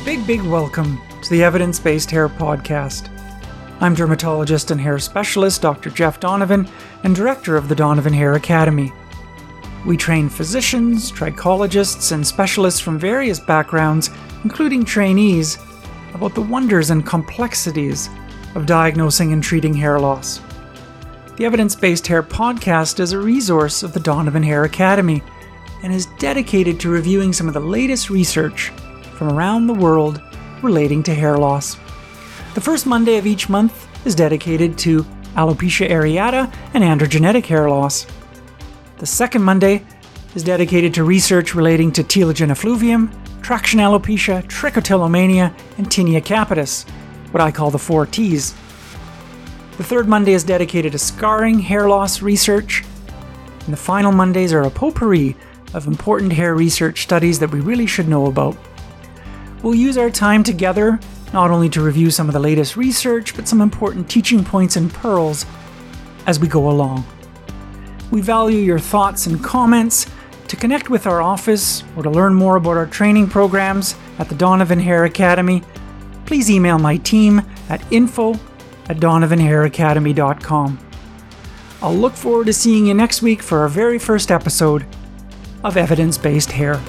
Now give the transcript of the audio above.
A big, big welcome to the Evidence Based Hair Podcast. I'm dermatologist and hair specialist Dr. Jeff Donovan and director of the Donovan Hair Academy. We train physicians, trichologists, and specialists from various backgrounds, including trainees, about the wonders and complexities of diagnosing and treating hair loss. The Evidence Based Hair Podcast is a resource of the Donovan Hair Academy and is dedicated to reviewing some of the latest research from around the world relating to hair loss. The first Monday of each month is dedicated to alopecia areata and androgenetic hair loss. The second Monday is dedicated to research relating to telogen effluvium, traction alopecia, trichotillomania, and tinea capitis, what I call the four T's. The third Monday is dedicated to scarring hair loss research, and the final Mondays are a potpourri of important hair research studies that we really should know about. We'll use our time together not only to review some of the latest research, but some important teaching points and pearls as we go along. We value your thoughts and comments. To connect with our office or to learn more about our training programs at the Donovan Hair Academy, please email my team at info at donovanhairacademy.com. I'll look forward to seeing you next week for our very first episode of Evidence Based Hair.